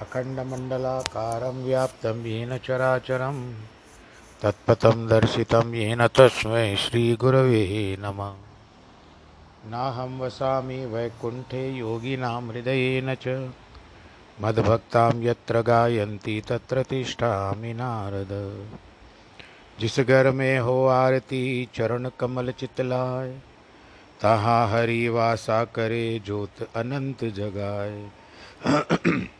अखण्डमण्डलाकारं व्याप्तं येन चराचरं, तत्पथं दर्शितं येन तस्मै श्रीगुरवे नमः। नाहं वसामि वैकुण्ठे योगिनां हृदयेन च। मद्भक्तां यत्र गायन्ति तत्र तिष्ठामि नारद। जिस घर में हो आरती चरण कमल चितलाय, तहाँ हरि वासा करे जोत अनंत जगाए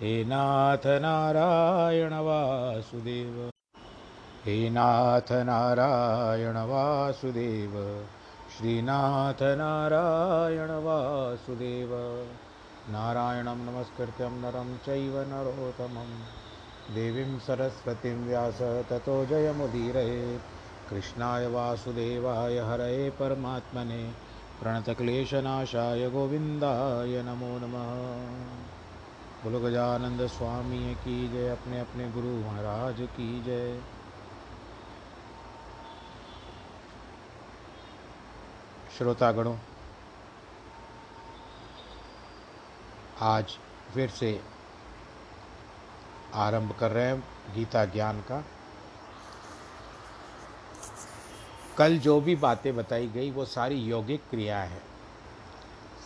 हे नाथ नारायण वासुदेव। हे नाथ नारायण वासुदेव। श्रीनाथ नारायण वासुदेव। नारायणं नमस्कृत्यं नरं चैव नरोत्तमं। देवीं सरस्वतीं व्यास ततो जयमुदीरयेत् कृष्णाय वासुदेवाय हरये परमात्मने। प्रणतक्लेशनाशाय गोविन्दाय नमो नमः। बोलो, गजानंद स्वामी, की जय, अपने अपने गुरु महाराज की जय। श्रोतागणों, आज फिर से आरंभ कर रहे हैं गीता ज्ञान का। कल जो भी बातें बताई गई, वो सारी यौगिक क्रिया है।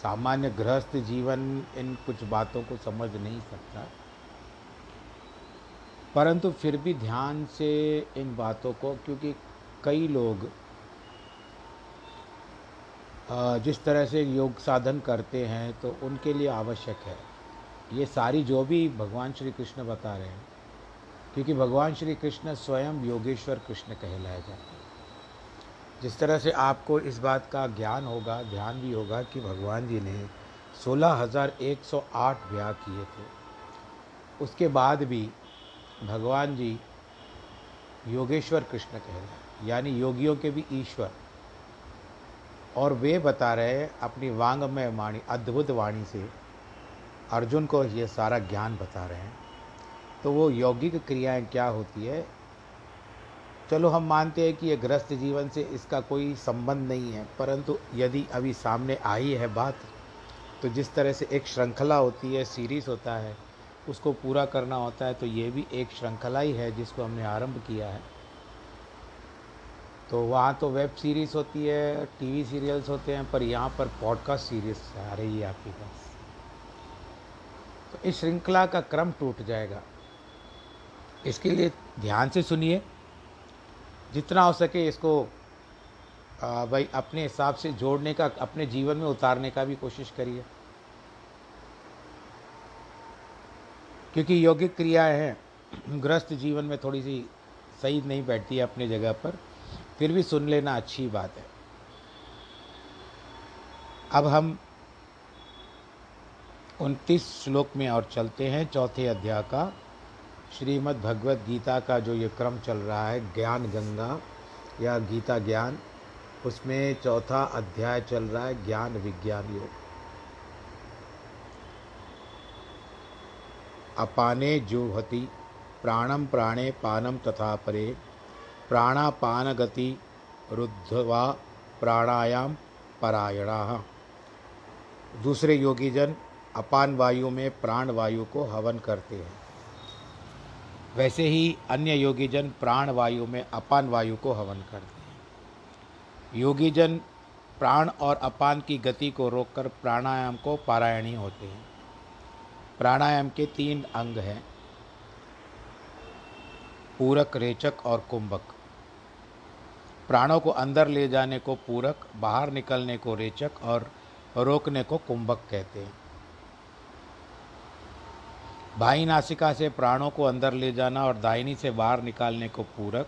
सामान्य गृहस्थ जीवन इन कुछ बातों को समझ नहीं सकता। परंतु फिर भी ध्यान से इन बातों को, क्योंकि कई लोग जिस तरह से योग साधन करते हैं तो उनके लिए आवश्यक है। ये सारी जो भी भगवान श्री कृष्ण बता रहे हैं, क्योंकि भगवान श्री कृष्ण स्वयं योगेश्वर कृष्ण कहलाए जाते हैं। जिस तरह से आपको इस बात का ज्ञान होगा, ध्यान भी होगा कि भगवान जी ने सोलह हज़ार एक सौ आठ ब्याह किए थे। उसके बाद भी भगवान जी योगेश्वर कृष्ण कह रहे हैं, यानी योगियों के भी ईश्वर। और वे बता रहे हैं अपनी वांगमय वाणी, अद्भुत वाणी से अर्जुन को ये सारा ज्ञान बता रहे हैं। तो वो यौगिक क्रियाएँ क्या होती है? चलो हम मानते हैं कि ये ग्रस्त जीवन से इसका कोई संबंध नहीं है, परंतु यदि अभी सामने आई है बात तो जिस तरह से एक श्रृंखला होती है सीरीज़ होता है, उसको पूरा करना होता है तो ये भी एक श्रृंखला ही है जिसको हमने आरंभ किया है। तो वहाँ तो वेब सीरीज़ होती है टीवी सीरियल्स होते हैं, पर यहाँ पर पॉडकास्ट सीरीज़ आ रही है आपके पास। तो इस श्रृंखला का क्रम टूट जाएगा। इसके लिए ध्यान से सुनिए। जितना हो सके इसको भाई, अपने हिसाब से जोड़ने का, अपने जीवन में उतारने का भी कोशिश करिए। क्योंकि यौगिक क्रियाएँ हैं, ग्रस्त जीवन में थोड़ी सी सही नहीं बैठती है अपने जगह पर, फिर भी सुन लेना अच्छी बात है। अब हम उनतीस श्लोक में और चलते हैं, चौथे अध्याय का। श्रीमद् भगवत गीता का जो ये क्रम चल रहा है, ज्ञान गंगा या गीता ज्ञान, उसमें चौथा अध्याय चल रहा है, ज्ञान विज्ञान योग। अपाने जुहति प्राणम प्राणे पानम तथा परे प्राणापान गति रुद्धवा प्राणायाम परायणा। दूसरे योगीजन अपान वायु में प्राण वायु को हवन करते हैं। वैसे ही अन्य योगीजन प्राण वायु में अपान वायु को हवन करते हैं। योगीजन प्राण और अपान की गति को रोककर प्राणायाम को पारायणी होते हैं। प्राणायाम के तीन अंग हैं, पूरक, रेचक और कुंभक। प्राणों को अंदर ले जाने को पूरक, बाहर निकलने को रेचक और रोकने को कुंभक कहते हैं। भाई नासिका से प्राणों को अंदर ले जाना और दाहिनी से बाहर निकालने को पूरक,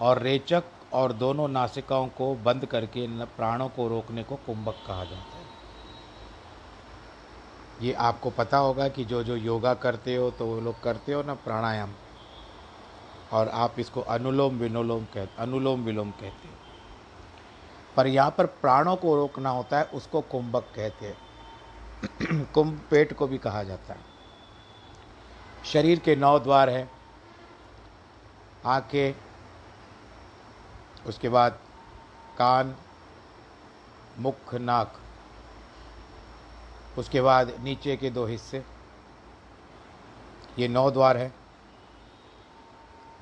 और रेचक और दोनों नासिकाओं को बंद करके प्राणों को रोकने को कुंभक कहा जाता है। ये आपको पता होगा कि जो जो योगा करते हो तो वो लोग करते हो ना प्राणायाम। और आप इसको अनुलोम विनोलोम कह, अनुलोम विलोम कहते हो। पर यहाँ पर प्राणों को रोकना होता है, उसको कुंभक कहते हैं। कुंभ पेट को भी कहा जाता है। शरीर के नौ द्वार हैं। आँखें, उसके बाद कान, मुख, नाक। उसके बाद नीचे के दो हिस्से। ये नौ द्वार है।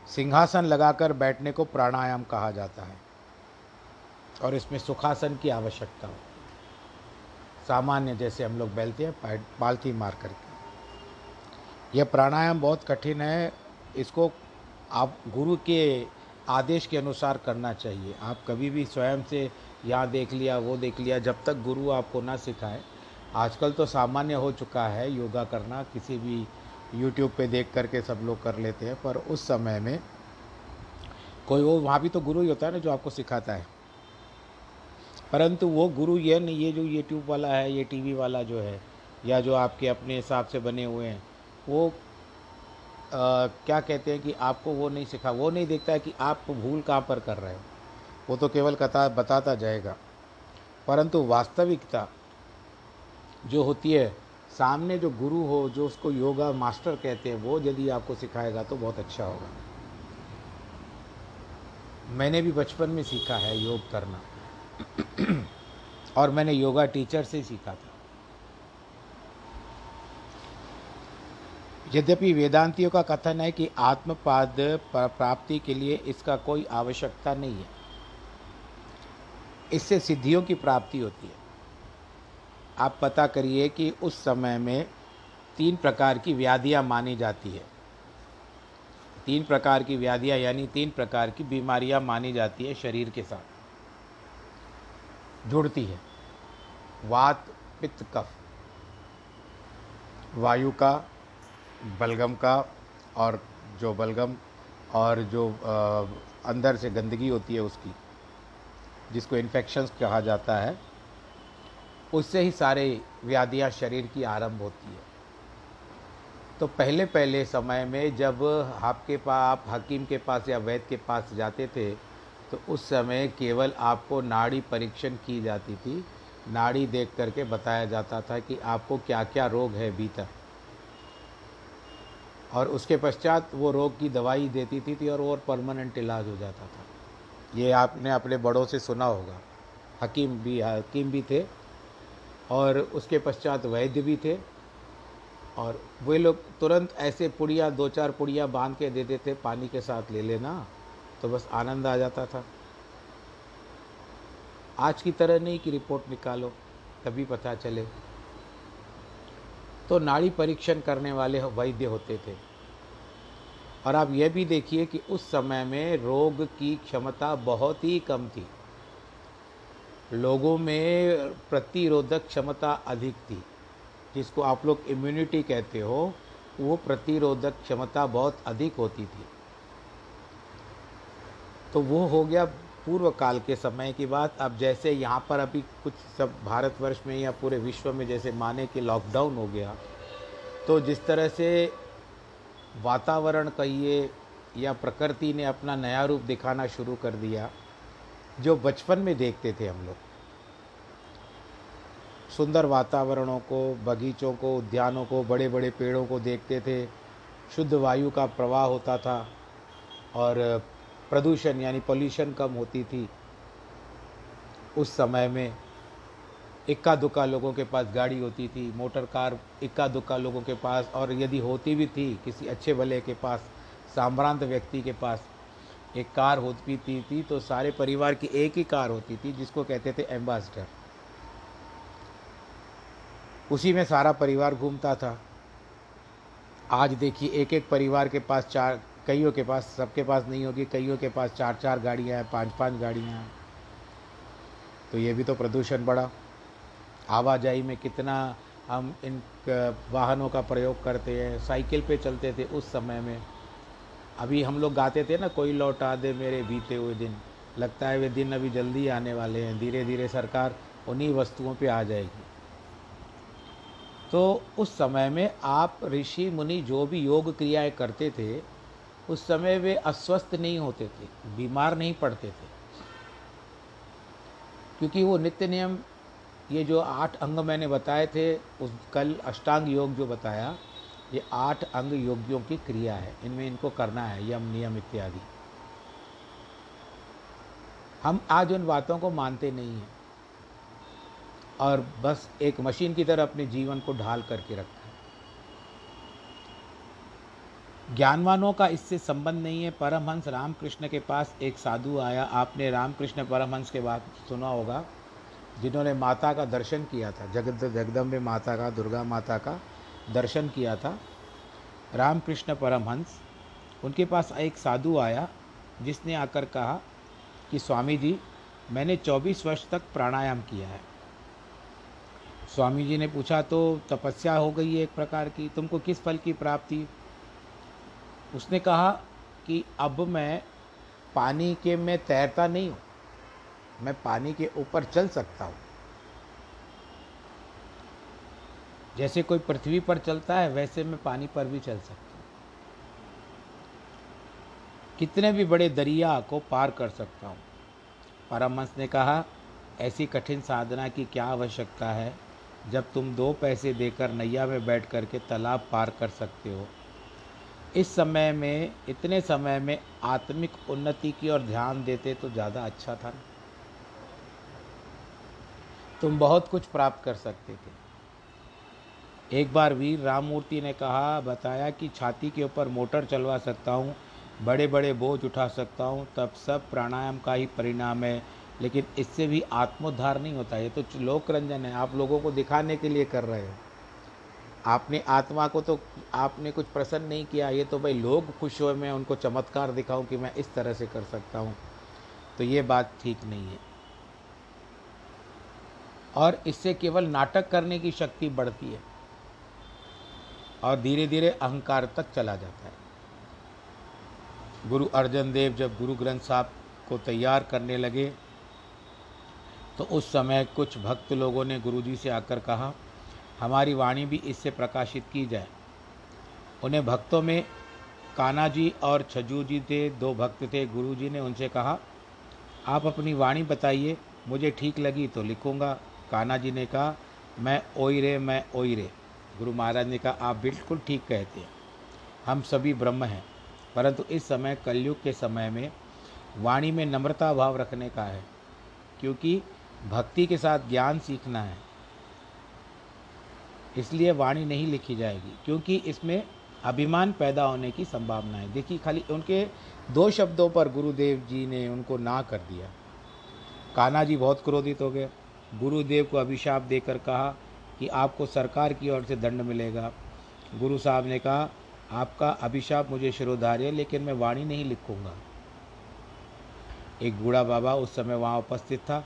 सिंहासन लगाकर बैठने को प्राणायाम कहा जाता है और इसमें सुखासन की आवश्यकता हो। सामान्य जैसे हम लोग बैलते हैं पालथी मार करके। यह प्राणायाम बहुत कठिन है। इसको आप गुरु के आदेश के अनुसार करना चाहिए। आप कभी भी स्वयं से यहाँ देख लिया, वो देख लिया, जब तक गुरु आपको ना सिखाए। आजकल तो सामान्य हो चुका है योगा करना। किसी भी यूट्यूब पे देख करके सब लोग कर लेते हैं, पर उस समय में कोई वो वहाँ भी तो गुरु ही होता है ना जो आपको सिखाता है। परंतु वो गुरु ये नहीं, ये जो यूट्यूब वाला है, ये टीवी वाला जो है, या जो आपके अपने हिसाब से बने हुए हैं वो आ, क्या कहते हैं कि आपको वो नहीं सिखा वो नहीं देखता है कि आप भूल कहाँ पर कर रहे हो। वो तो केवल कथा बताता जाएगा। परंतु वास्तविकता जो होती है सामने जो गुरु हो जो उसको योगा मास्टर कहते हैं वो यदि आपको सिखाएगा तो बहुत अच्छा होगा। मैंने भी बचपन में सीखा है योग करना। और मैंने योगा टीचर से सीखा था। यद्यपि वेदांतियों का कथन है कि आत्मपाद प्राप्ति के लिए इसका कोई आवश्यकता नहीं है। इससे सिद्धियों की प्राप्ति होती है। आप पता करिए कि उस समय में तीन प्रकार की व्याधियाँ मानी जाती है। तीन प्रकार की व्याधियाँ यानी तीन प्रकार की बीमारियाँ मानी जाती है शरीर के साथ। जुड़ती है। वात, पित्त, कफ। वायु का बलगम का और जो बलगम और जो आ, अंदर से गंदगी होती है उसकी जिसको इन्फेक्शंस कहा जाता है उससे ही सारे व्याधियाँ शरीर की आरंभ होती है। तो पहले पहले समय में जब आपके पास आप हकीम के पास या वैद्य के पास जाते थे तो उस समय केवल आपको नाड़ी परीक्षण की जाती थी। नाड़ी देख करके बताया जाता था कि आपको क्या क्या रोग है भीतर। और उसके पश्चात वो रोग की दवाई देती थी, थी और और परमानेंट इलाज हो जाता था। ये आपने अपने बड़ों से सुना होगा। हकीम भी हकीम भी थे और उसके पश्चात वैद्य भी थे और वे लोग तुरंत ऐसे पुड़िया दो चार पुड़िया बाँध के देते थे पानी के साथ ले लेना तो बस आनंद आ जाता था। आज की तरह नहीं कि रिपोर्ट निकालो तभी पता चले। तो नाड़ी परीक्षण करने वाले वैद्य होते थे। और आप यह भी देखिए कि उस समय में रोग की क्षमता बहुत ही कम थी। लोगों में प्रतिरोधक क्षमता अधिक थी, जिसको आप लोग इम्यूनिटी कहते हो, वो प्रतिरोधक क्षमता बहुत अधिक होती थी। तो वो हो गया पूर्व काल के समय की बात। अब जैसे यहाँ पर अभी कुछ सब भारतवर्ष में या पूरे विश्व में जैसे माने कि लॉकडाउन हो गया तो जिस तरह से वातावरण कहिए या प्रकृति ने अपना नया रूप दिखाना शुरू कर दिया, जो बचपन में देखते थे हम लोग। सुंदर वातावरणों को, बगीचों को, उद्यानों को बड़े बड़े पेड़ों को देखते थे। शुद्ध वायु का प्रवाह होता था, और प्रदूषण, यानी पोल्यूशन कम होती थी। उस समय में इक्का दुक्का लोगों के पास गाड़ी होती थी मोटर कार इक्का दुक्का लोगों के पास और यदि होती भी थी किसी अच्छे भले के पास साम्रांत व्यक्ति के पास एक कार होती थी, थी तो सारे परिवार की एक ही कार होती थी जिसको कहते थे एम्बेसडर उसी में सारा परिवार घूमता था। आज देखिए एक एक परिवार के पास चार कईयों के पास सबके पास नहीं होगी कईयों के पास चार चार गाड़ियाँ हैं पाँच पाँच गाड़ियाँ हैं। तो ये भी तो प्रदूषण बढ़ा। आवाजाही में कितना हम इन वाहनों का प्रयोग करते हैं, साइकिल पे चलते थे उस समय में। अभी हम लोग गाते थे ना, कोई लौटा दे मेरे बीते हुए दिन। लगता है वे दिन अभी जल्दी आने वाले हैं धीरे धीरे सरकार उन्हीं वस्तुओं पे आ जाएगी। तो उस समय में आप ऋषि, मुनि जो भी योग क्रियाएँ करते थे, उस समय वे अस्वस्थ नहीं होते थे, बीमार नहीं पड़ते थे। क्योंकि वो नित्य नियम ये जो आठ अंग मैंने बताए थे, उस कल अष्टांग योग जो बताया, ये आठ अंग योगियों की क्रिया है। इनमें इनको करना है, यम, नियम इत्यादि। हम आज उन बातों को मानते नहीं हैं। और बस एक मशीन की तरह अपने जीवन को ढाल करके रखा है। ज्ञानवानों का इससे संबंध नहीं है। परमहंस रामकृष्ण के पास एक साधु आया। आपने रामकृष्ण परमहंस के बात सुना होगा। जिन्होंने माता का दर्शन किया था, जगद जगदम्बे माता का, दुर्गा माता का दर्शन किया था, रामकृष्ण परमहंस, उनके पास एक साधु आया, जिसने आकर कहा कि स्वामी जी मैंने 24 वर्ष तक प्राणायाम किया है। स्वामी जी ने पूछा तो तपस्या हो गई है एक प्रकार की? तुमको किस फल की प्राप्ति? उसने कहा कि, अब मैं पानी के में तैरता नहीं हूँ। मैं पानी के ऊपर चल सकता हूँ। जैसे कोई पृथ्वी पर चलता है, वैसे मैं पानी पर भी चल सकता हूँ। कितने भी बड़े दरिया को पार कर सकता हूँ। परमहंस ने कहा, ऐसी कठिन साधना की क्या आवश्यकता है? जब तुम दो पैसे देकर नैया में बैठ कर के तालाब पार कर सकते हो। इस समय में, इतने समय में आत्मिक उन्नति की ओर ध्यान देते तो ज़्यादा अच्छा था तुम बहुत कुछ प्राप्त कर सकते थे। एक बार वीर राममूर्ति ने कहा, बताया कि छाती के ऊपर मोटर चलवा सकता हूँ बड़े बड़े बोझ उठा सकता हूँ, तब सब प्राणायाम का ही परिणाम है। लेकिन इससे भी आत्मोद्धार नहीं होता, ये तो लोक रंजन है, आप लोगों को दिखाने के लिए कर रहे हो। आपने आत्मा को तो आपने कुछ प्रसन्न नहीं किया, ये तो भाई लोग खुश हो मैं उनको चमत्कार दिखाऊँ कि मैं इस तरह से कर सकता हूँ। तो ये बात ठीक नहीं है। और इससे केवल नाटक करने की शक्ति बढ़ती है और धीरे धीरे अहंकार तक चला जाता है। गुरु अर्जन देव जब गुरु ग्रंथ साहब को तैयार करने लगे तो उस समय कुछ भक्त लोगों ने गुरु जी से आकर कहा, हमारी वाणी भी इससे प्रकाशित की जाए। उन्हें भक्तों में काना जी और छजू जी थे, दो भक्त थे गुरु जी ने उनसे कहा, आप अपनी वाणी बताइए, मुझे ठीक लगी तो लिखूँगा। काना जी ने कहा, मैं ओई रे मैं ओई रे गुरु महाराज ने कहा, आप बिल्कुल ठीक कहते हैं। हम सभी ब्रह्म हैं, परंतु इस समय, कलयुग के समय में वाणी में नम्रता भाव रखने का है, क्योंकि भक्ति के साथ ज्ञान सीखना है। इसलिए वाणी नहीं लिखी जाएगी, क्योंकि इसमें अभिमान पैदा होने की संभावना है। देखिए, खाली उनके दो शब्दों पर गुरुदेव जी ने उनको ना कर दिया। कान्हा जी बहुत क्रोधित हो गए। गुरुदेव को अभिशाप देकर कहा कि आपको सरकार की ओर से दंड मिलेगा। गुरु साहब ने कहा, आपका अभिशाप मुझे शिरोधार्य, लेकिन मैं वाणी नहीं लिखूँगा। एक बूढ़ा बाबा उस समय वहाँ उपस्थित था।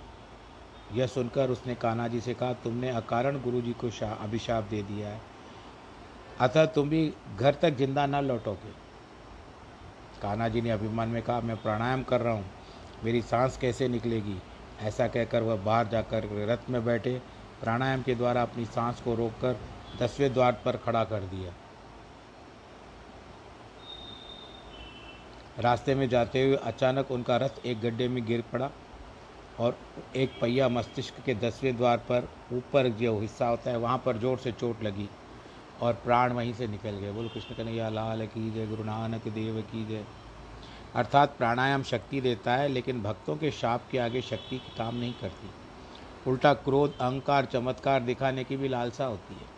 यह सुनकर उसने कान्हा जी से कहा, तुमने अकारण गुरु जी को अभिशाप दे दिया है। अतः तुम भी घर तक ज़िंदा न लौटोगे। कान्हा जी ने अभिमान में कहा, मैं प्राणायाम कर रहा हूँ। मेरी सांस कैसे निकलेगी? ऐसा कहकर वह बाहर जाकर रथ में बैठे, प्राणायाम के द्वारा अपनी सांस को रोककर दसवें द्वार पर खड़ा कर दिया। रास्ते में जाते हुए अचानक उनका रथ एक गड्ढे में गिर पड़ा और एक पहिया मस्तिष्क के दसवें द्वार पर ऊपर जो हिस्सा होता है, वहाँ पर ज़ोर से चोट लगी और प्राण वहीं से निकल गए। बोलो, कृष्ण कन्हैया, लाल की जय, गुरु नानक देव की जय। अर्थात प्राणायाम शक्ति देता है, लेकिन भक्तों के शाप के आगे शक्ति काम नहीं करती। उल्टा क्रोध, अहंकार, चमत्कार दिखाने की भी लालसा होती है।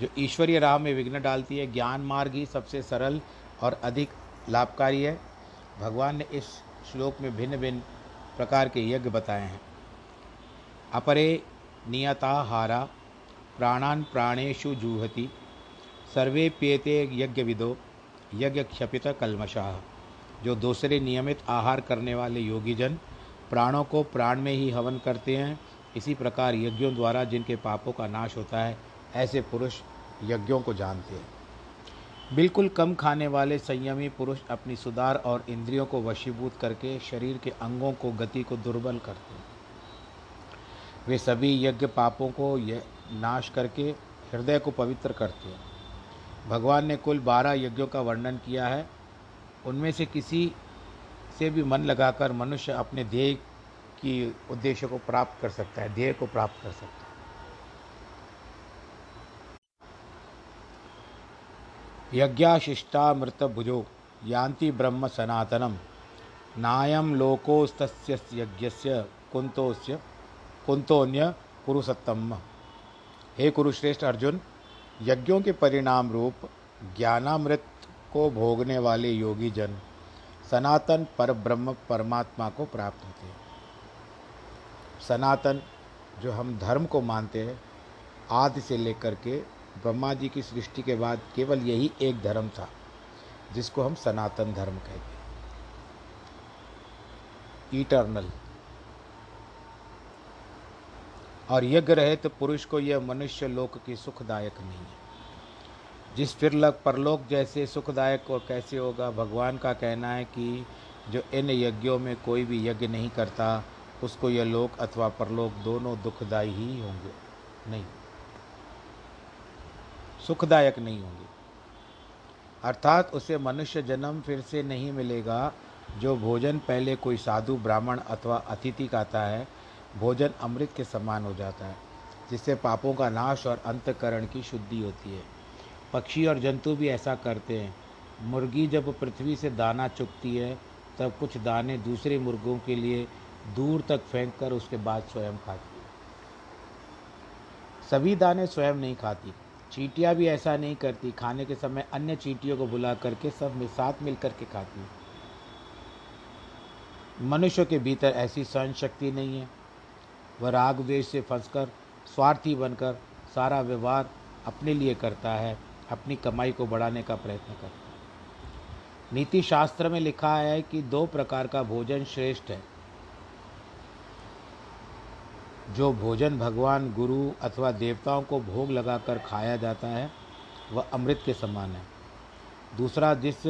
जो ईश्वरीय राह में विघ्न डालती है, ज्ञान मार्ग ही सबसे सरल और अधिक लाभकारी है। भगवान ने इस श्लोक में भिन्न भिन्न प्रकार के यज्ञ बताए हैं। अपरे नियता हारा प्राणान प्राणेशु जूहति सर्वे पेते यज्ञ विदो यज्ञ क्षपित कलमशाह जो दूसरे नियमित आहार करने वाले योगीजन प्राणों को प्राण में ही हवन करते हैं, इसी प्रकार यज्ञों द्वारा जिनके पापों का नाश होता है, ऐसे पुरुष यज्ञों को जानते हैं। बिल्कुल कम खाने वाले संयमी पुरुष अपनी सुधार और इंद्रियों को वशीभूत करके शरीर के अंगों को, गति को दुर्बल करते हैं। वे सभी यज्ञ पापों को नाश करके हृदय को पवित्र करते हैं। भगवान ने कुल बारह यज्ञों का वर्णन किया है। उनमें से किसी से भी मन लगाकर मनुष्य अपने ध्येय की उद्देश्य को प्राप्त कर सकता है, ध्येय को प्राप्त कर सकता है। यज्ञाशिष्टामृतभुजो यान्ति ब्रह्म सनातनम नायम लोकोस्तस्य यज्ञस्य कुंतोस्य कुंतोन्य कुरुसत्तम हे कुरुश्रेष्ठ अर्जुन, यज्ञों के परिणाम रूप ज्ञानामृत को भोगने वाले योगी जन सनातन पर ब्रह्म परमात्मा को प्राप्त होते हैं। सनातन जो हम धर्म को मानते हैं, आदि से लेकर के ब्रह्मा जी की सृष्टि के बाद केवल यही एक धर्म था, जिसको हम सनातन धर्म कहते इटर्नल और यज्ञ रहे तो पुरुष को यह मनुष्य लोक की सुखदायक नहीं है। जिस फिर लग परलोक जैसे सुखदायक और कैसे होगा, भगवान का कहना है कि जो इन यज्ञों में कोई भी यज्ञ नहीं करता, उसको यह लोक अथवा परलोक दोनों दुखदायी ही होंगे। नहीं। सुखदायक नहीं होंगे। अर्थात उसे मनुष्य जन्म फिर से नहीं मिलेगा, जो भोजन पहले कोई साधु, ब्राह्मण अथवा अतिथि खाता है, भोजन अमृत के समान हो जाता है, जिससे पापों का नाश और अंतकरण की शुद्धि होती है। पक्षी और जंतु भी ऐसा करते हैं। मुर्गी जब पृथ्वी से दाना चुगती है, तब कुछ दाने दूसरे मुर्गों के लिए दूर तक फेंक कर उसके बाद स्वयं खाती है। सभी दाने स्वयं नहीं खाती। चीटियाँ भी ऐसा नहीं करती। खाने के समय अन्य चीटियों को बुला करके सब में साथ मिल करके खाती है। मनुष्य के भीतर ऐसी सहन शक्ति नहीं है। वह राग द्वेष से फंसकर, स्वार्थी बनकर सारा व्यवहार अपने लिए करता है। अपनी कमाई को बढ़ाने का प्रयत्न करता है। नीति शास्त्र में लिखा है कि दो प्रकार का भोजन श्रेष्ठ है। जो भोजन भगवान, गुरु अथवा देवताओं को भोग लगाकर खाया जाता है, वह अमृत के समान है। दूसरा, जिस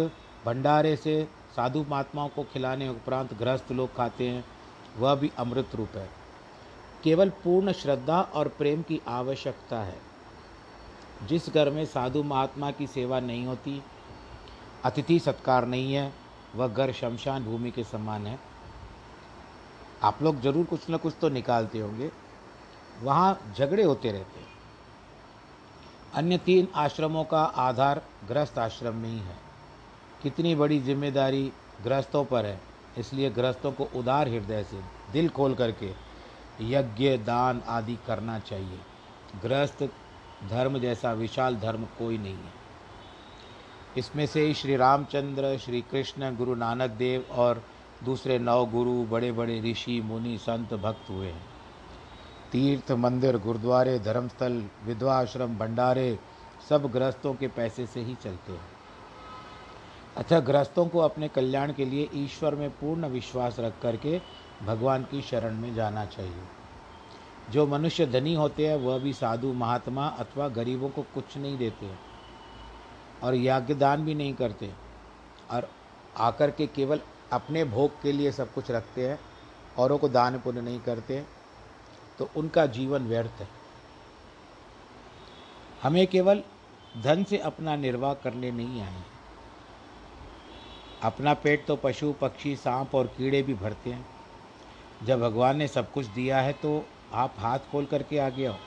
भंडारे से साधु महात्माओं को खिलाने उपरांत गृहस्थ लोग खाते हैं, वह भी अमृत रूप है। केवल पूर्ण श्रद्धा और प्रेम की आवश्यकता है। जिस घर में साधु महात्मा की सेवा नहीं होती, अतिथि सत्कार नहीं है, वह घर शमशान भूमि के समान है। आप लोग ज़रूर कुछ ना कुछ तो निकालते होंगे। वहाँ झगड़े होते रहते हैं। अन्य तीन आश्रमों का आधार गृहस्थ आश्रम में ही है। कितनी बड़ी ज़िम्मेदारी गृहस्थों पर है, इसलिए गृहस्थों को उदार हृदय से, दिल खोल करके यज्ञ, दान आदि करना चाहिए। गृहस्थ धर्म जैसा विशाल धर्म कोई नहीं है। इसमें से ही श्री रामचंद्र, श्री कृष्ण, गुरु नानक देव और दूसरे नौ गुरु बड़े बड़े ऋषि, मुनि, संत, भक्त हुए हैं। तीर्थ, मंदिर, गुरुद्वारे, धर्मस्थल विधवा आश्रम भंडारे सब गृहस्थों के पैसे से ही चलते हैं। अच्छा गृहस्थों को अपने कल्याण के लिए ईश्वर में पूर्ण विश्वास रख करके भगवान की शरण में जाना चाहिए। जो मनुष्य धनी होते हैं, वह भी साधु, महात्मा अथवा गरीबों को कुछ नहीं देते और याज्ञदान भी नहीं करते। और आकर के केवल अपने भोग के लिए सब कुछ रखते हैं, औरों को दान पुण्य नहीं करते तो उनका जीवन व्यर्थ है। हमें केवल धन से अपना निर्वाह करने नहीं आए अपना पेट तो पशु, पक्षी, सांप और कीड़े भी भरते हैं। जब भगवान ने सब कुछ दिया है तो आप हाथ खोल करके आ गया हो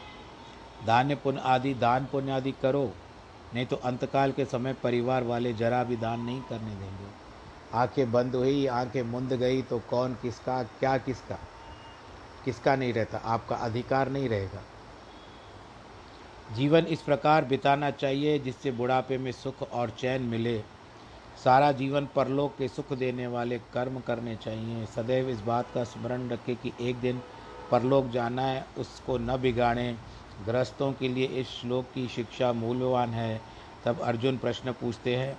दान्य पुण्य आदि दान पुण्य आदि करो, नहीं तो अंतकाल के समय परिवार वाले जरा भी दान नहीं करने देंगे। आँखें बंद हुई, आँखें मुंद गई तो कौन किसका, क्या किसका? किसका नहीं रहता? आपका अधिकार नहीं रहेगा। जीवन इस प्रकार बिताना चाहिए जिससे बुढ़ापे में सुख और चैन मिले। सारा जीवन परलोक के सुख देने वाले कर्म करने चाहिए। सदैव इस बात का स्मरण रखें कि एक दिन परलोक जाना है, उसको न बिगाड़ें। गृहस्थों के लिए इस श्लोक की शिक्षा मूल्यवान है। तब अर्जुन प्रश्न पूछते हैं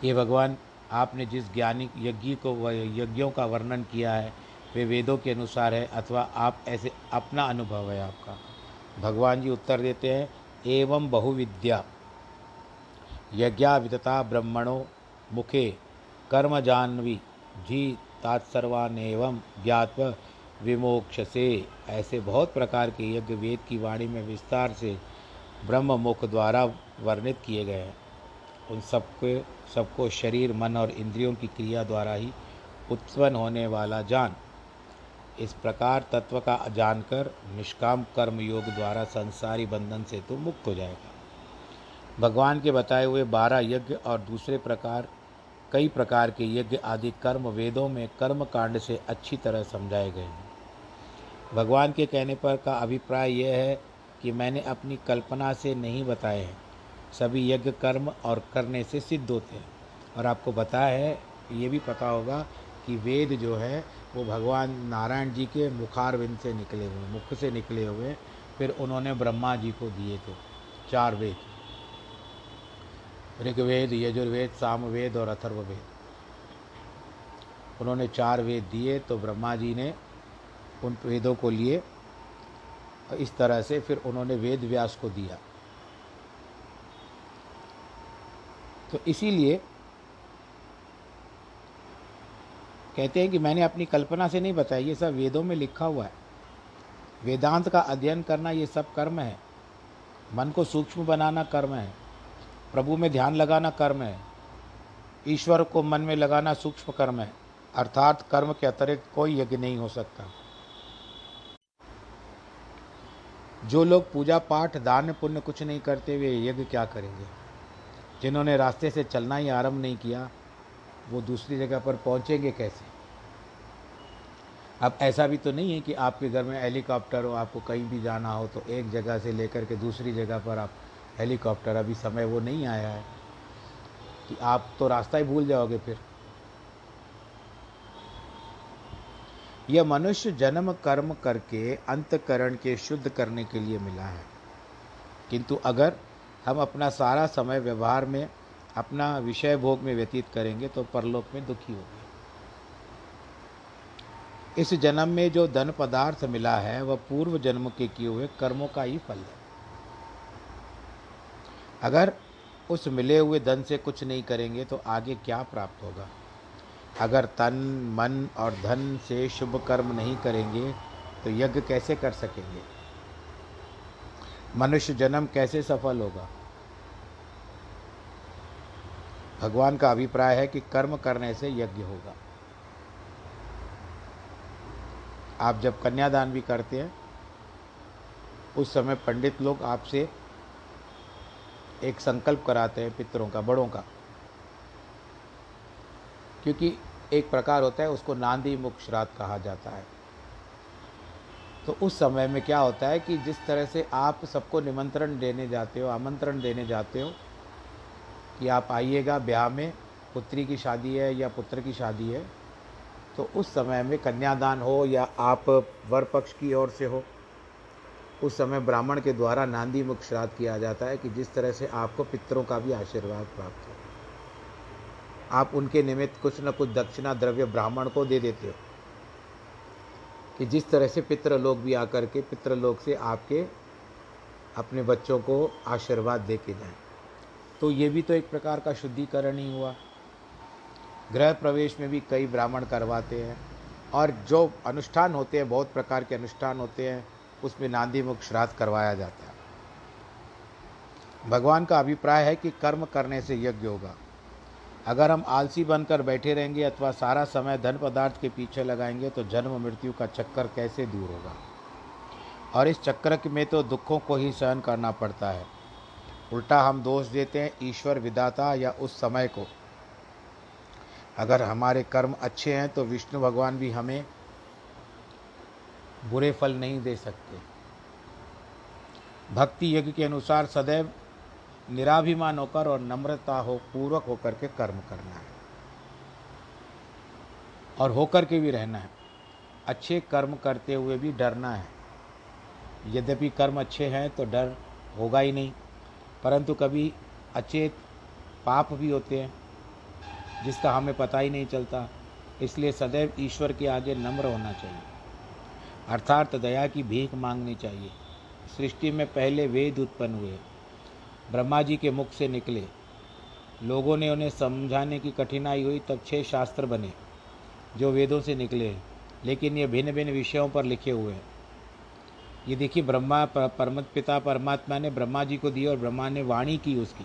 कि भगवान, आपने जिस ज्ञानी यज्ञ को यज्ञों का वर्णन किया है, वे वेदों के अनुसार है, अथवा आप ऐसे अपना अनुभव है आपका? भगवान जी उत्तर देते हैं, एवं बहुविद्या। यज्ञा विदता ब्रह्मणों मुखे, कर्म जानवी, जी तात्सर्वान एवं ज्ञात्व विमोक्ष से ऐसे बहुत प्रकार के यज्ञ वेद की वाणी में विस्तार से ब्रह्म मुख द्वारा वर्णित किए गए हैं। उन सबके, सबको शरीर, मन और इंद्रियों की क्रिया द्वारा ही उत्पन्न होने वाला जान इस प्रकार तत्व का जानकर निष्काम कर्म योग द्वारा संसारी बंधन से तो मुक्त हो जाएगा। भगवान के बताए हुए बारह यज्ञ और दूसरे प्रकार, कई प्रकार के यज्ञ आदि कर्म वेदों में कर्म कांड से अच्छी तरह समझाए गए हैं। भगवान के कहने पर का अभिप्राय यह है कि मैंने अपनी कल्पना से नहीं बताए हैं। सभी यज्ञ कर्म और करने से सिद्ध होते हैं। और आपको बताया है, ये भी पता होगा कि वेद जो है, वो भगवान नारायण जी के मुखारविंद से निकले हुए मुख से निकले हुए फिर उन्होंने ब्रह्मा जी को दिए थे, चार वेद। ऋग्वेद, यजुर्वेद, सामवेद और अथर्ववेद। उन्होंने चार वेद दिए तो ब्रह्मा जी ने उन वेदों को लिए, इस तरह से फिर उन्होंने वेद व्यास को दिया। तो इसीलिए कहते हैं कि मैंने अपनी कल्पना से नहीं बताया, ये सब वेदों में लिखा हुआ है। वेदांत का अध्ययन करना ये सब कर्म है। मन को सूक्ष्म बनाना कर्म है। प्रभु में ध्यान लगाना कर्म है। ईश्वर को मन में लगाना सूक्ष्म कर्म है। अर्थात कर्म के अतिरिक्त कोई यज्ञ नहीं हो सकता। जो लोग पूजा पाठ, दान, पुण्य कुछ नहीं करते, वे यज्ञ क्या करेंगे? जिन्होंने रास्ते से चलना ही आरंभ नहीं किया, वो दूसरी जगह पर पहुँचेंगे कैसे? अब ऐसा भी तो नहीं है कि आपके घर में हेलीकॉप्टर हो, आपको कहीं भी जाना हो तो एक जगह से लेकर के दूसरी जगह पर आप हेलीकॉप्टर, अभी समय वो नहीं आया है। कि आप तो रास्ता ही भूल जाओगे फिर। यह मनुष्य जन्म कर्म करके अंतकरण के शुद्ध करने के लिए मिला है। किंतु अगर हम अपना सारा समय व्यवहार में, अपना विषय भोग में व्यतीत करेंगे तो परलोक में दुखी होंगे। इस जन्म में जो धन पदार्थ मिला है, वह पूर्व जन्म के किए हुए कर्मों का ही फल है। अगर उस मिले हुए धन से कुछ नहीं करेंगे तो आगे क्या प्राप्त होगा? अगर तन, मन और धन से शुभ कर्म नहीं करेंगे तो यज्ञ कैसे कर सकेंगे? मनुष्य जन्म कैसे सफल होगा? भगवान का अभिप्राय है कि कर्म करने से यज्ञ होगा। आप जब कन्यादान भी करते हैं, उस समय पंडित लोग आपसे एक संकल्प कराते हैं पितरों का, बड़ों का। क्योंकि एक प्रकार होता है, उसको नांदी मुख श्राद्ध कहा जाता है। तो उस समय में क्या होता है कि जिस तरह से आप सबको निमंत्रण देने जाते हो, आमंत्रण देने जाते हो, कि आप आइएगा ब्याह में, पुत्री की शादी है या पुत्र की शादी है तो उस समय में कन्यादान हो या आप वर पक्ष की ओर से हो, उस समय ब्राह्मण के द्वारा नांदी मुख श्राद्ध किया जाता है कि जिस तरह से आपको पितरों का भी आशीर्वाद प्राप्त हो। आप उनके निमित्त कुछ न कुछ दक्षिणा द्रव्य ब्राह्मण को दे देते हो। कि जिस तरह से पितृ लोग भी आकर के पितृलोक से आपके अपने बच्चों को आशीर्वाद दे के जाएँ। तो ये भी तो एक प्रकार का शुद्धिकरण ही हुआ। गृह प्रवेश में भी कई ब्राह्मण करवाते हैं और जो अनुष्ठान होते हैं, बहुत प्रकार के अनुष्ठान होते हैं, उसमें नांदी मुख श्राद्ध करवाया जाता है। भगवान का अभिप्राय है कि कर्म करने से यज्ञ होगा। अगर हम आलसी बनकर बैठे रहेंगे अथवा सारा समय धन पदार्थ के पीछे लगाएँगे तो जन्म मृत्यु का चक्कर कैसे दूर होगा? और इस चक्कर में तो दुखों को ही सहन करना पड़ता है। उल्टा हम दोष देते हैं ईश्वर विदाता या उस समय को। अगर हमारे कर्म अच्छे हैं तो विष्णु भगवान भी हमें बुरे फल नहीं दे सकते। भक्ति यज्ञ के अनुसार सदैव निराभिमान होकर और नम्रता हो पूर्वक होकर के कर्म करना है। और होकर के भी रहना है। अच्छे कर्म करते हुए भी डरना है। यद्यपि कर्म अच्छे हैं तो डर होगा ही नहीं। परंतु कभी अच्छे पाप भी होते हैं, जिसका हमें पता ही नहीं चलता। इसलिए सदैव ईश्वर के आगे नम्र होना चाहिए। अर्थात दया की भीख मांगनी चाहिए। सृष्टि में पहले वेद उत्पन्न हुए। ब्रह्मा जी के मुख से निकले। लोगों ने उन्हें समझाने की कठिनाई हुई, तब छह शास्त्र बने, जो वेदों से निकले लेकिन ये भिन्न भिन्न विषयों पर लिखे हुए हैं। ये देखिए, ब्रह्मा परम पिता परमात्मा ने ब्रह्मा जी को दी और ब्रह्मा ने वाणी की उसकी।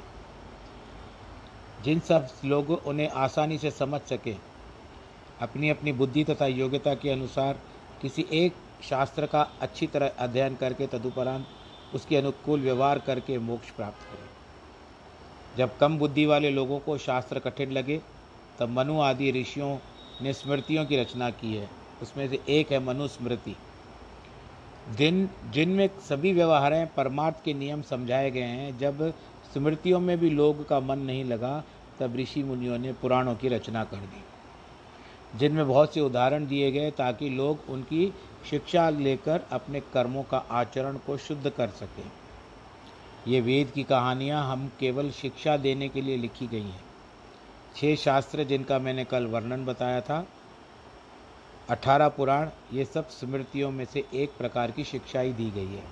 जिन सब लोग उन्हें आसानी से समझ सके अपनी अपनी बुद्धि तथा योग्यता के अनुसार किसी एक शास्त्र का अच्छी तरह अध्ययन करके तदुपरांत उसके अनुकूल व्यवहार करके मोक्ष प्राप्त करें। जब कम बुद्धि वाले लोगों को शास्त्र कठिन लगे, तब मनु आदि ऋषियों ने स्मृतियों की रचना की है। उसमें से एक है मनुस्मृति। दिन जिनमें सभी व्यवहारें परमार्थ के नियम समझाए गए हैं, जब स्मृतियों में भी लोग का मन नहीं लगा, तब ऋषि मुनियों ने पुराणों की रचना कर दी। जिनमें बहुत से उदाहरण दिए गए ताकि लोग उनकी शिक्षा लेकर अपने कर्मों का आचरण को शुद्ध कर सकें। ये वेद की कहानियाँ हम केवल शिक्षा देने के लिए लिखी गई हैं। छह शास्त्र जिनका मैंने कल वर्णन बताया था, अठारह पुराण, ये सब स्मृतियों में से एक प्रकार की शिक्षा ही दी गई है।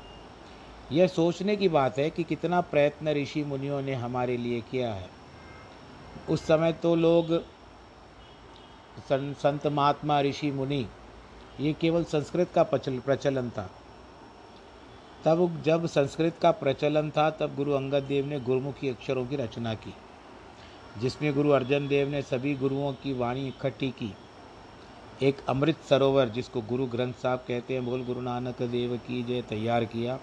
यह सोचने की बात है कि कितना प्रयत्न ऋषि मुनियों ने हमारे लिए किया है। उस समय तो लोग संत महात्मा ऋषि मुनि ये केवल संस्कृत का प्रचलन था। तब जब संस्कृत का प्रचलन था, तब गुरु अंगद देव ने गुरुमुखी अक्षरों की रचना की, जिसमें गुरु अर्जन देव ने सभी गुरुओं की वाणी इकट्ठी की। एक अमृत सरोवर, जिसको गुरु ग्रंथ साहब कहते हैं, बोल, गुरु नानक देव की जय, तैयार किया,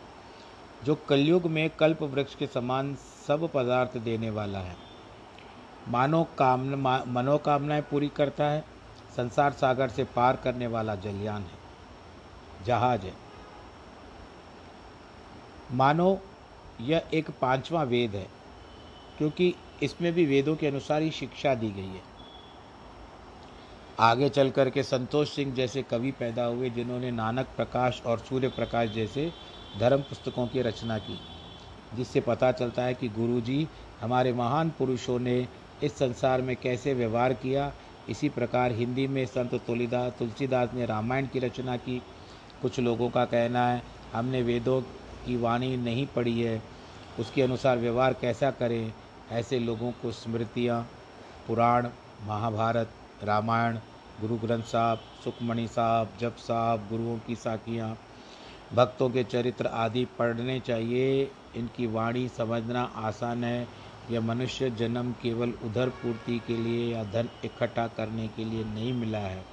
जो कलयुग में कल्प वृक्ष के समान सब पदार्थ देने वाला है। मानो कामना मनोकामनाएँ पूरी करता है संसार सागर से पार करने वाला जलयान है। जहाज़ है। मानो, यह एक पांचवा वेद है, क्योंकि इसमें भी वेदों के अनुसार ही शिक्षा दी गई है। आगे चल कर के संतोष सिंह जैसे कवि पैदा हुए, जिन्होंने नानक प्रकाश और सूर्य प्रकाश जैसे धर्म पुस्तकों की रचना की, जिससे पता चलता है कि गुरुजी हमारे महान पुरुषों ने इस संसार में कैसे व्यवहार किया इसी प्रकार हिंदी में संत तुलसीदास तुलसीदास ने रामायण की रचना की। कुछ लोगों का कहना है, हमने वेदों की वाणी नहीं पढ़ी है, उसके अनुसार व्यवहार कैसा करें? ऐसे लोगों को स्मृतियाँ, पुराण, महाभारत, रामायण, गुरु ग्रंथ साहब, सुखमणि साहब, जप साहब, गुरुओं की साखियाँ, भक्तों के चरित्र आदि पढ़ने चाहिए। इनकी वाणी समझना आसान है। यह मनुष्य जन्म केवल उधर पूर्ति के लिए या धन इकट्ठा करने के लिए नहीं मिला है।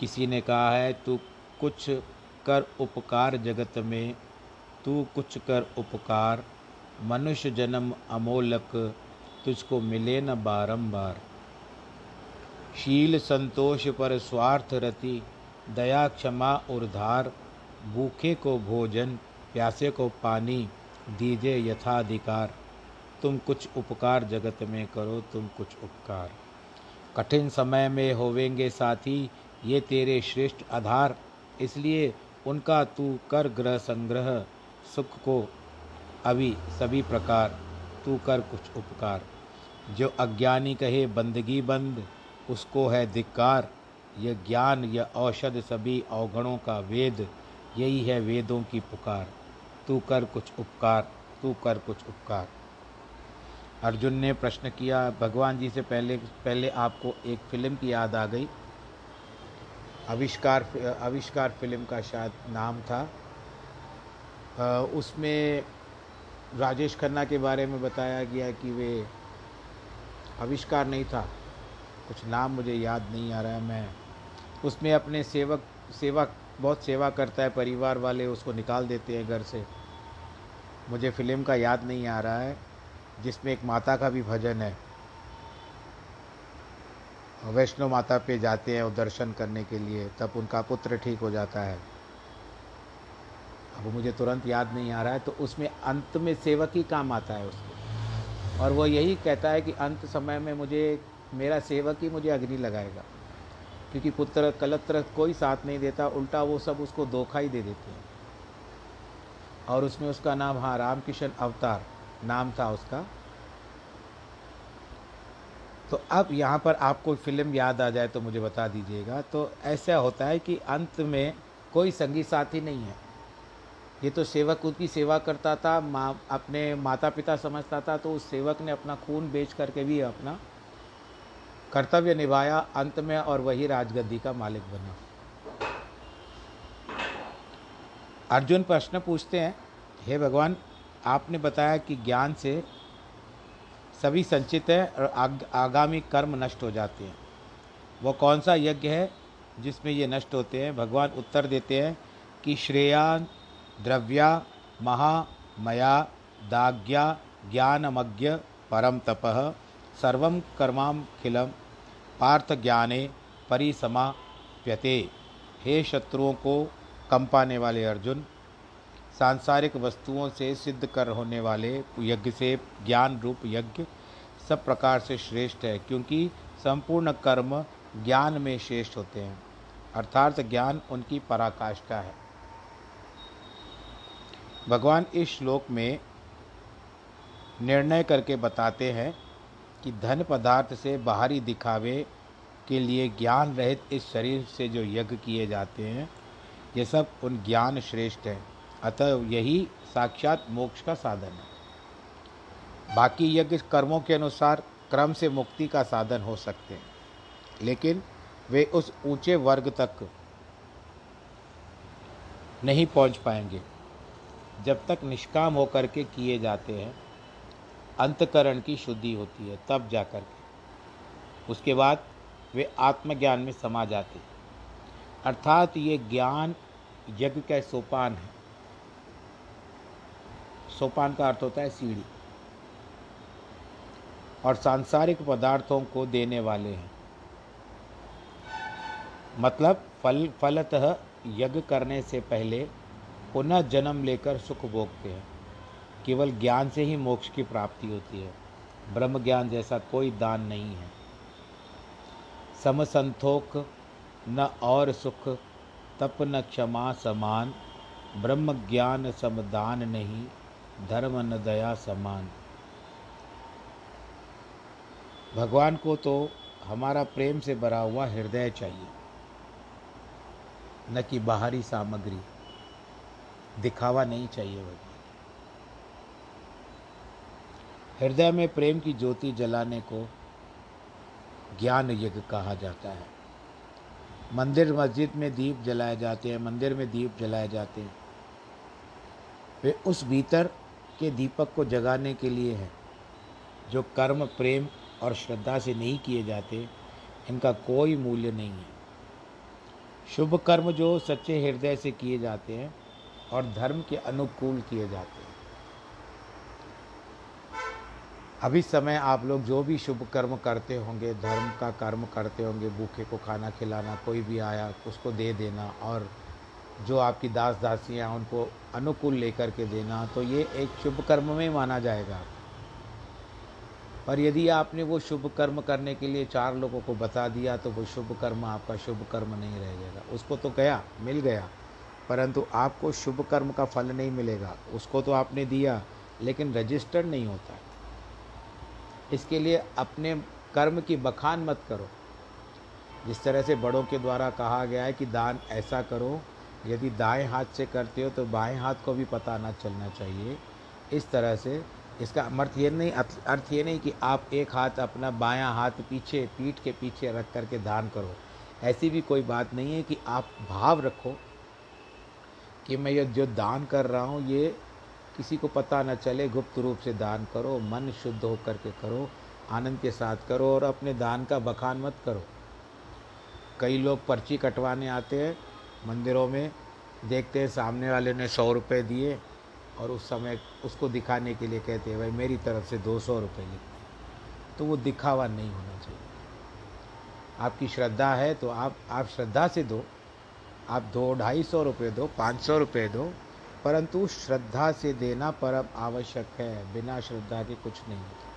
किसी ने कहा है, तू कुछ कर उपकार जगत में, तू कुछ कर उपकार। मनुष्य जन्म अमोलक, तुझको मिले न बारंबार। शील संतोष पर स्वार्थ रति, दया क्षमा उर्धार। भूखे को भोजन, प्यासे को पानी, दीजे यथाधिकार। तुम कुछ उपकार जगत में करो, तुम कुछ उपकार। कठिन समय में होवेंगे साथी, ये तेरे श्रेष्ठ आधार। इसलिए उनका तू कर ग्रह संग्रह, सुख को अभी सभी प्रकार, तू कर कुछ उपकार। जो अज्ञानी कहे, बंदगी बंद, उसको है धिक्कार। यह ज्ञान यह औषध सभी अवगणों का वेद, यही है वेदों की पुकार। तू कर कुछ उपकार, तू कर कुछ उपकार। अर्जुन ने प्रश्न किया, भगवान जी से पहले पहले आपको एक फ़िल्म की याद आ गई? आविष्कार आविष्कार फ़िल्म का शायद नाम था। उसमें राजेश खन्ना के बारे में बताया गया कि वे आविष्कार नहीं था। कुछ नाम मुझे याद नहीं आ रहा है, मैं उसमें अपने सेवक सेवक बहुत सेवा करता है, परिवार वाले उसको निकाल देते हैं घर से। मुझे फ़िल्म का याद नहीं आ रहा है। जिसमें एक माता का भी भजन है। वैष्णो माता पे जाते हैं वो दर्शन करने के लिए, तब उनका पुत्र ठीक हो जाता है। अब मुझे तुरंत याद नहीं आ रहा है तो उसमें अंत में सेवक ही काम आता है उसको। और वो यही कहता है कि अंत समय में मुझे, मेरा सेवक ही मुझे अग्नि लगाएगा, क्योंकि पुत्र कलत्र कोई साथ नहीं देता, उल्टा वो सब उसको धोखा ही दे देते हैं। और उसमें उसका नाम हाँ रामकिशन अवतार। नाम था उसका। तो अब यहाँ पर आपको फ़िल्म याद आ जाए तो मुझे बता दीजिएगा। तो ऐसा होता है कि अंत में कोई संगी साथी नहीं है। ये तो सेवक उसकी सेवा करता था, माँ अपने माता पिता समझता था तो उस सेवक ने अपना खून बेच करके भी अपना कर्तव्य निभाया अंत में और वही राजगद्दी का मालिक बना। अर्जुन प्रश्न पूछते हैं, हे भगवान आपने बताया कि ज्ञान से सभी संचित है और आग, आगामी कर्म नष्ट हो जाते हैं। वो कौन सा यज्ञ है जिसमें ये नष्ट होते हैं? भगवान उत्तर देते हैं कि श्रेयान द्रव्या महामया दाग्या ज्ञानमज्ञ परम तपः सर्व कर्माखिलम पार्थ ज्ञाने परिसमाप्यते हे शत्रुओं को कंपाने वाले अर्जुन सांसारिक वस्तुओं से सिद्ध कर होने वाले यज्ञ से ज्ञान रूप यज्ञ सब प्रकार से श्रेष्ठ है, क्योंकि संपूर्ण कर्म ज्ञान में श्रेष्ठ होते हैं। अर्थात ज्ञान उनकी पराकाष्ठा है। भगवान इस श्लोक में निर्णय करके बताते हैं कि धन पदार्थ से बाहरी दिखावे के लिए ज्ञान रहित इस शरीर से जो यज्ञ किए जाते हैं, ये सब उन ज्ञान श्रेष्ठ हैं। अतः यही साक्षात मोक्ष का साधन है। बाकी यज्ञ कर्मों के अनुसार क्रम से मुक्ति का साधन हो सकते हैं। लेकिन वे उस ऊँचे वर्ग तक नहीं पहुँच पाएँगे। जब तक निष्काम होकर के किए जाते हैं, अंतकरण की शुद्धि होती है, तब जा कर के। उसके बाद वे आत्मज्ञान में समा जाते अर्थात ये ज्ञान यज्ञ का सोपान है। सोपान का अर्थ होता है सीढ़ी। और सांसारिक पदार्थों को देने वाले हैं। मतलब फल, फलतः यज्ञ करने से पहले पुनः जन्म लेकर सुख भोगते हैं। केवल ज्ञान से ही मोक्ष की प्राप्ति होती है। ब्रह्म ज्ञान जैसा कोई दान नहीं है। समसंथोक न और सुख, तप न क्षमा समान, ब्रह्म ज्ञान समदान नहीं। धर्म न दया समान। भगवान को तो हमारा प्रेम से भरा हुआ हृदय चाहिए, न कि बाहरी सामग्री। दिखावा नहीं चाहिए भगवान। हृदय में प्रेम की ज्योति जलाने को ज्ञान यज्ञ कहा जाता है। मंदिर मस्जिद में दीप जलाए जाते हैं, मंदिर में दीप जलाए जाते हैं। वे उस भीतर के दीपक को जगाने के लिए है। जो कर्म, प्रेम और श्रद्धा से नहीं किए जाते, इनका कोई मूल्य नहीं है। शुभ कर्म जो सच्चे हृदय से किए जाते हैं और धर्म के अनुकूल किए जाते हैं। अभी समय आप लोग जो भी शुभ कर्म करते होंगे, धर्म का कर्म करते होंगे, भूखे को खाना खिलाना, कोई भी आया, उसको दे देना और जो आपकी दास दासियाँ उनको अनुकूल लेकर के देना तो ये एक शुभ कर्म में माना जाएगा। पर यदि आपने वो शुभ कर्म करने के लिए चार लोगों को बता दिया तो वो शुभ कर्म आपका शुभ कर्म नहीं रह जाएगा। उसको तो गया, मिल गया। परंतु आपको शुभ कर्म का फल नहीं मिलेगा। उसको तो आपने दिया, लेकिन रजिस्टर्ड नहीं होता। इसके लिए अपने कर्म की बखान मत करो। जिस तरह से बड़ों के द्वारा कहा गया है कि दान ऐसा करो यदि दाएँ हाथ से करते हो तो बाएँ हाथ को भी पता ना चलना चाहिए। इस तरह से इसका अर्थ ये नहीं, अर्थ ये नहीं कि आप एक हाथ अपना बायां हाथ पीछे, पीठ के पीछे रख करके दान करो। ऐसी भी कोई बात नहीं है कि आप भाव रखो कि मैं ये जो दान कर रहा हूँ, ये किसी को पता न चले, गुप्त रूप से दान करो, मन शुद्ध होकर के करो, आनंद के साथ करो और अपने दान का बखान मत करो। कई लोग पर्ची कटवाने आते हैं मंदिरों में देखते हैं, सामने वाले ने सौ रुपये दिए और उस समय उसको दिखाने के लिए कहते हैं, भाई, मेरी तरफ़ से दो सौ रुपये लिख तो वो दिखावा नहीं होना चाहिए। आपकी श्रद्धा है तो आप आप श्रद्धा से दो। आप दो ढाई सौ रुपये दो, पाँच सौ रुपये दो, परंतु श्रद्धा से देना परम आवश्यक है, बिना श्रद्धा के कुछ नहीं होता।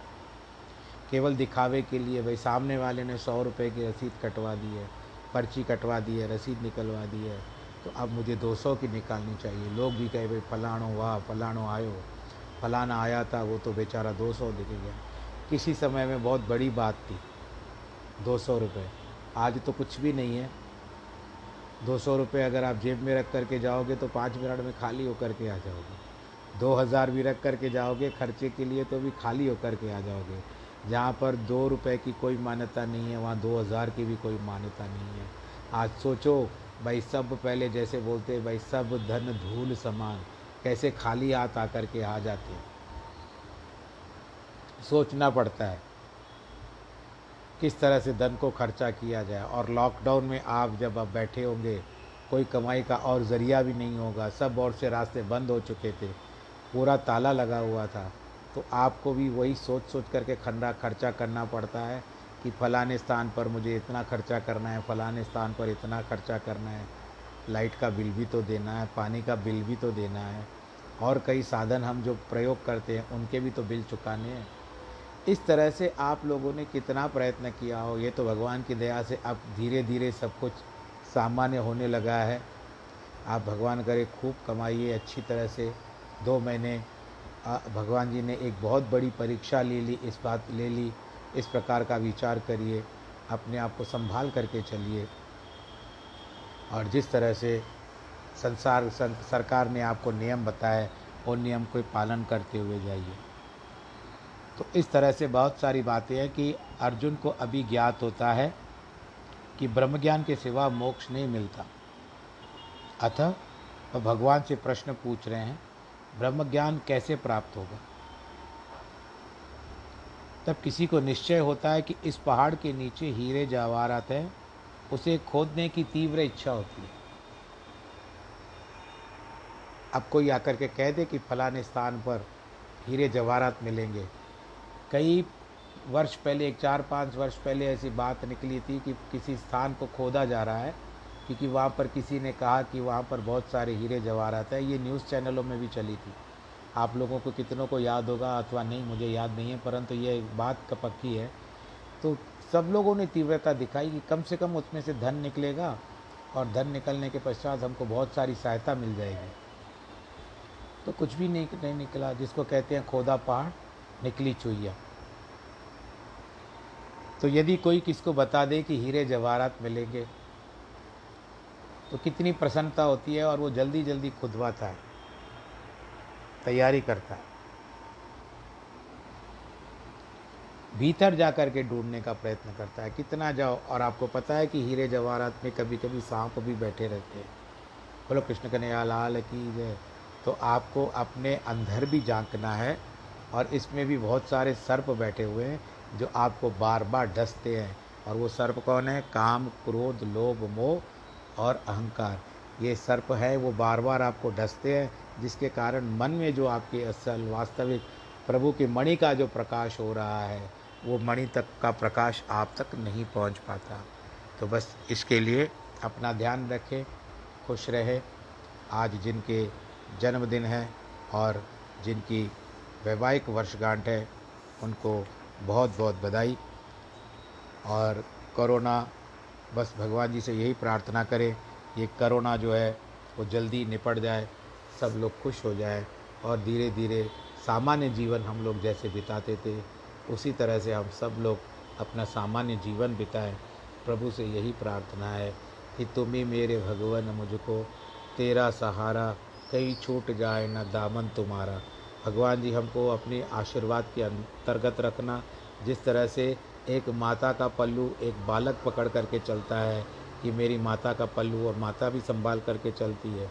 केवल दिखावे के लिए, भाई, सामने वाले ने सौ रुपये की रसीद कटवा दी है। पर्ची कटवा दी है, रसीद निकलवा दी है तो अब मुझे दो सौ की निकालनी चाहिए। लोग भी कहे, भाई, फलाणो, वाह, फलाणो आयो। फलाना आया था, वो तो बेचारा दो सौ दिख गया। किसी समय में बहुत बड़ी बात थी, दो सौ रुपये आज तो कुछ भी नहीं है। दो सौ रुपये अगर आप जेब में रख करके जाओगे तो पाँच मिनट में खाली होकर के आ जाओगे। दो हज़ार भी रख करके जाओगे, खर्चे के लिए तो भी खाली होकर के आ जाओगे। जहाँ पर दो रुपए की कोई मान्यता नहीं है, वहाँ दो हज़ार की भी कोई मान्यता नहीं है। आज सोचो, भाई सब पहले जैसे बोलते, भाई सब धन धूल समान, कैसे खाली हाथ आकर के आ जाते? सोचना पड़ता है किस तरह से धन को खर्चा किया जाए। और लॉकडाउन में आप जब आप बैठे होंगे, कोई कमाई का और ज़रिया भी नहीं होगा। सब और से रास्ते बंद हो चुके थे। पूरा ताला लगा हुआ था। तो आपको भी वही सोच सोच करके खंडा खर्चा करना पड़ता है कि फ़लाने स्थान पर मुझे इतना खर्चा करना है, फ़लाने स्थान पर इतना खर्चा करना है। लाइट का बिल भी तो देना है, पानी का बिल भी तो देना है। और कई साधन हम जो प्रयोग करते हैं, उनके भी तो बिल चुकाने हैं। इस तरह से आप लोगों ने कितना प्रयत्न किया हो, ये तो भगवान की दया से अब धीरे धीरे सब कुछ सामान्य होने लगा है। आप भगवान करे, खूब कमाइए, अच्छी तरह से दो महीने भगवान जी ने एक बहुत बड़ी परीक्षा ले ली इस बात ले ली इस प्रकार का विचार करिए अपने आप को संभाल करके चलिए। और जिस तरह से संसार सं, सरकार ने आपको नियम बताए उन नियम को पालन करते हुए जाइए। तो इस तरह से बहुत सारी बातें हैं कि अर्जुन को अभी ज्ञात होता है कि ब्रह्म ज्ञान के सिवा मोक्ष नहीं मिलता। अतः वह भगवान से प्रश्न पूछ रहे हैं ब्रह्म ज्ञान कैसे प्राप्त होगा? तब किसी को निश्चय होता है कि इस पहाड़ के नीचे हीरे जवाहरात हैं, उसे खोदने की तीव्र इच्छा होती है। अब कोई आकर के कह दे कि फलाने स्थान पर हीरे जवाहरात मिलेंगे। कई वर्ष पहले, एक चार पाँच वर्ष पहले ऐसी बात निकली थी कि किसी स्थान को खोदा जा रहा है क्योंकि वहाँ पर किसी ने कहा कि वहाँ पर बहुत सारे हीरे जवाहरात हैं। ये न्यूज़ चैनलों में भी चली थी। आप लोगों को कितनों को याद होगा अथवा नहीं, मुझे याद नहीं है, परंतु ये बात का पक्की है। तो सब लोगों ने तीव्रता दिखाई कि कम से कम उसमें से धन निकलेगा और धन निकलने के पश्चात हमको बहुत सारी सहायता मिल जाएगी। तो कुछ भी नहीं नहीं निकला, जिसको कहते हैं खोदा पहाड़, निकली चुईया तो यदि कोई किसको बता दे कि हीरे जवाहरात मिलेंगे तो कितनी प्रसन्नता होती है और वो जल्दी जल्दी खुदवाता है। तैयारी करता है। भीतर जा कर के ढूँढने का प्रयत्न करता है। कितना जाओ और आपको पता है कि हीरे जवाहरात में कभी कभी सांप भी बैठे रहते हैं। बोलो, कृष्ण कन्हैया, लाल की जय। तो आपको अपने अंदर भी झांकना है और इसमें भी बहुत सारे सर्प बैठे हुए हैं जो आपको बार बार डसते हैं। और वो सर्प कौन है? काम, क्रोध, लोभ, मोह और अहंकार। ये सर्प है, वो बार बार आपको डसते हैं, जिसके कारण मन में जो आपके असल वास्तविक प्रभु की मणि का जो प्रकाश हो रहा है, वो मणि तक का प्रकाश आप तक नहीं पहुँच पाता। तो बस इसके लिए अपना ध्यान रखें, खुश रहे। आज जिनके जन्मदिन है और जिनकी वैवाहिक वर्षगांठ है, उनको बहुत बहुत बधाई। और कोरोना बस भगवान जी से यही प्रार्थना करें ये करोना जो है, वो जल्दी निपट जाए, सब लोग खुश हो जाए और धीरे धीरे सामान्य जीवन हम लोग जैसे बिताते थे, उसी तरह से हम सब लोग अपना सामान्य जीवन बिताएँ। प्रभु से यही प्रार्थना है कि तुम ही मेरे भगवान मुझको तेरा सहारा कहीं छूट जाए, न दामन तुम्हारा। भगवान जी हमको अपने आशीर्वाद के अंतर्गत रखना जिस तरह से एक माता का पल्लू एक बालक पकड़ करके चलता है कि मेरी माता का पल्लू और माता भी संभाल करके चलती है।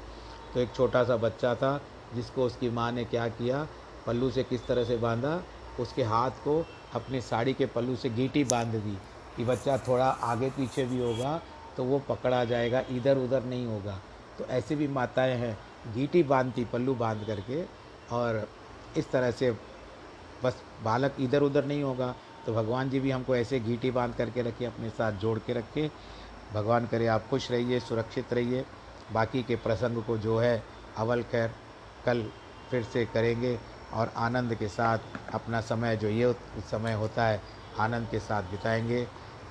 तो एक छोटा सा बच्चा था जिसको उसकी माँ ने क्या किया? पल्लू से किस तरह से बांधा? उसके हाथ को अपनी साड़ी के पल्लू से गीटी बाँध दी कि बच्चा थोड़ा आगे पीछे भी होगा तो वो पकड़ा जाएगा, इधर उधर नहीं होगा। तो ऐसी भी माताएँ हैं, गीटी बांधती, पल्लू बाँध करके और इस तरह से बस बालक इधर उधर नहीं होगा तो भगवान जी भी हमको ऐसे घीटी बाँध करके रखे, अपने साथ जोड़ के रखे। भगवान करे आप खुश रहिए, सुरक्षित रहिए। बाकी के प्रसंग को जो है, अवल खैर कल फिर से करेंगे और आनंद के साथ अपना समय जो ये समय होता है, आनंद के साथ बिताएँगे।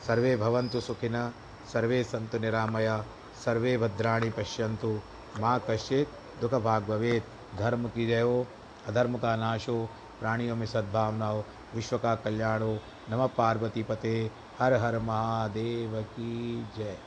सर्वे भवंतु सुखिन सर्वे संतु निरामया, सर्वे भद्राणी पश्यंतु माँ कश्चित दुख भाग भवेद धर्म की जय हो, अधर्म का नाश हो प्राणियों में सद्भावना हो विश्व का कल्याण हो नमः पार्वती पते, हर हर महादेव की जय।